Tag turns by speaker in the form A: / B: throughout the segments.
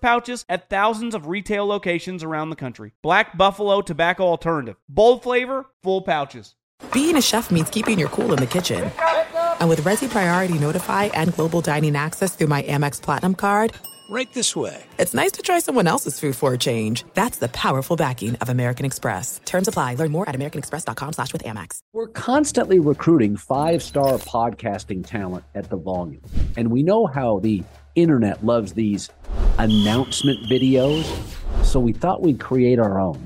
A: pouches at thousands of retail locations around the country. Black Buffalo Tobacco Alternative. Bold flavor, full pouches.
B: Being a chef means keeping your cool in the kitchen. And with Resy Priority Notify and Global Dining Access through my Amex Platinum card,
C: Right this way.
B: It's nice to try someone else's food for a change. That's the powerful backing of American Express. Terms apply. Learn more at americanexpress.com slash with Amex.
D: We're constantly recruiting five-star podcasting talent at The Volume. And we know how the internet loves these announcement videos. So we thought we'd create our own.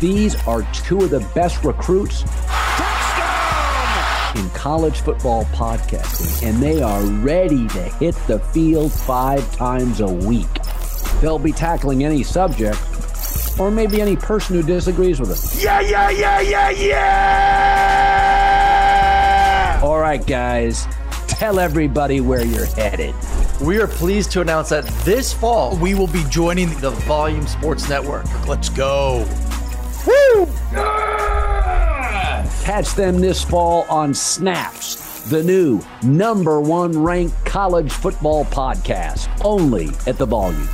D: These are two of the best recruits in college football podcasting, and they are ready to hit the field five times a week. They'll be tackling any subject, or maybe any person who disagrees with us.
C: Yeah, yeah, yeah, yeah, yeah!
D: All right, guys, tell everybody where you're headed.
E: We are pleased to announce that this fall we will be joining the Volume Sports Network.
C: Let's go.
D: Woo! Catch them this fall on Snaps, the new number one ranked college football podcast, only at the volume.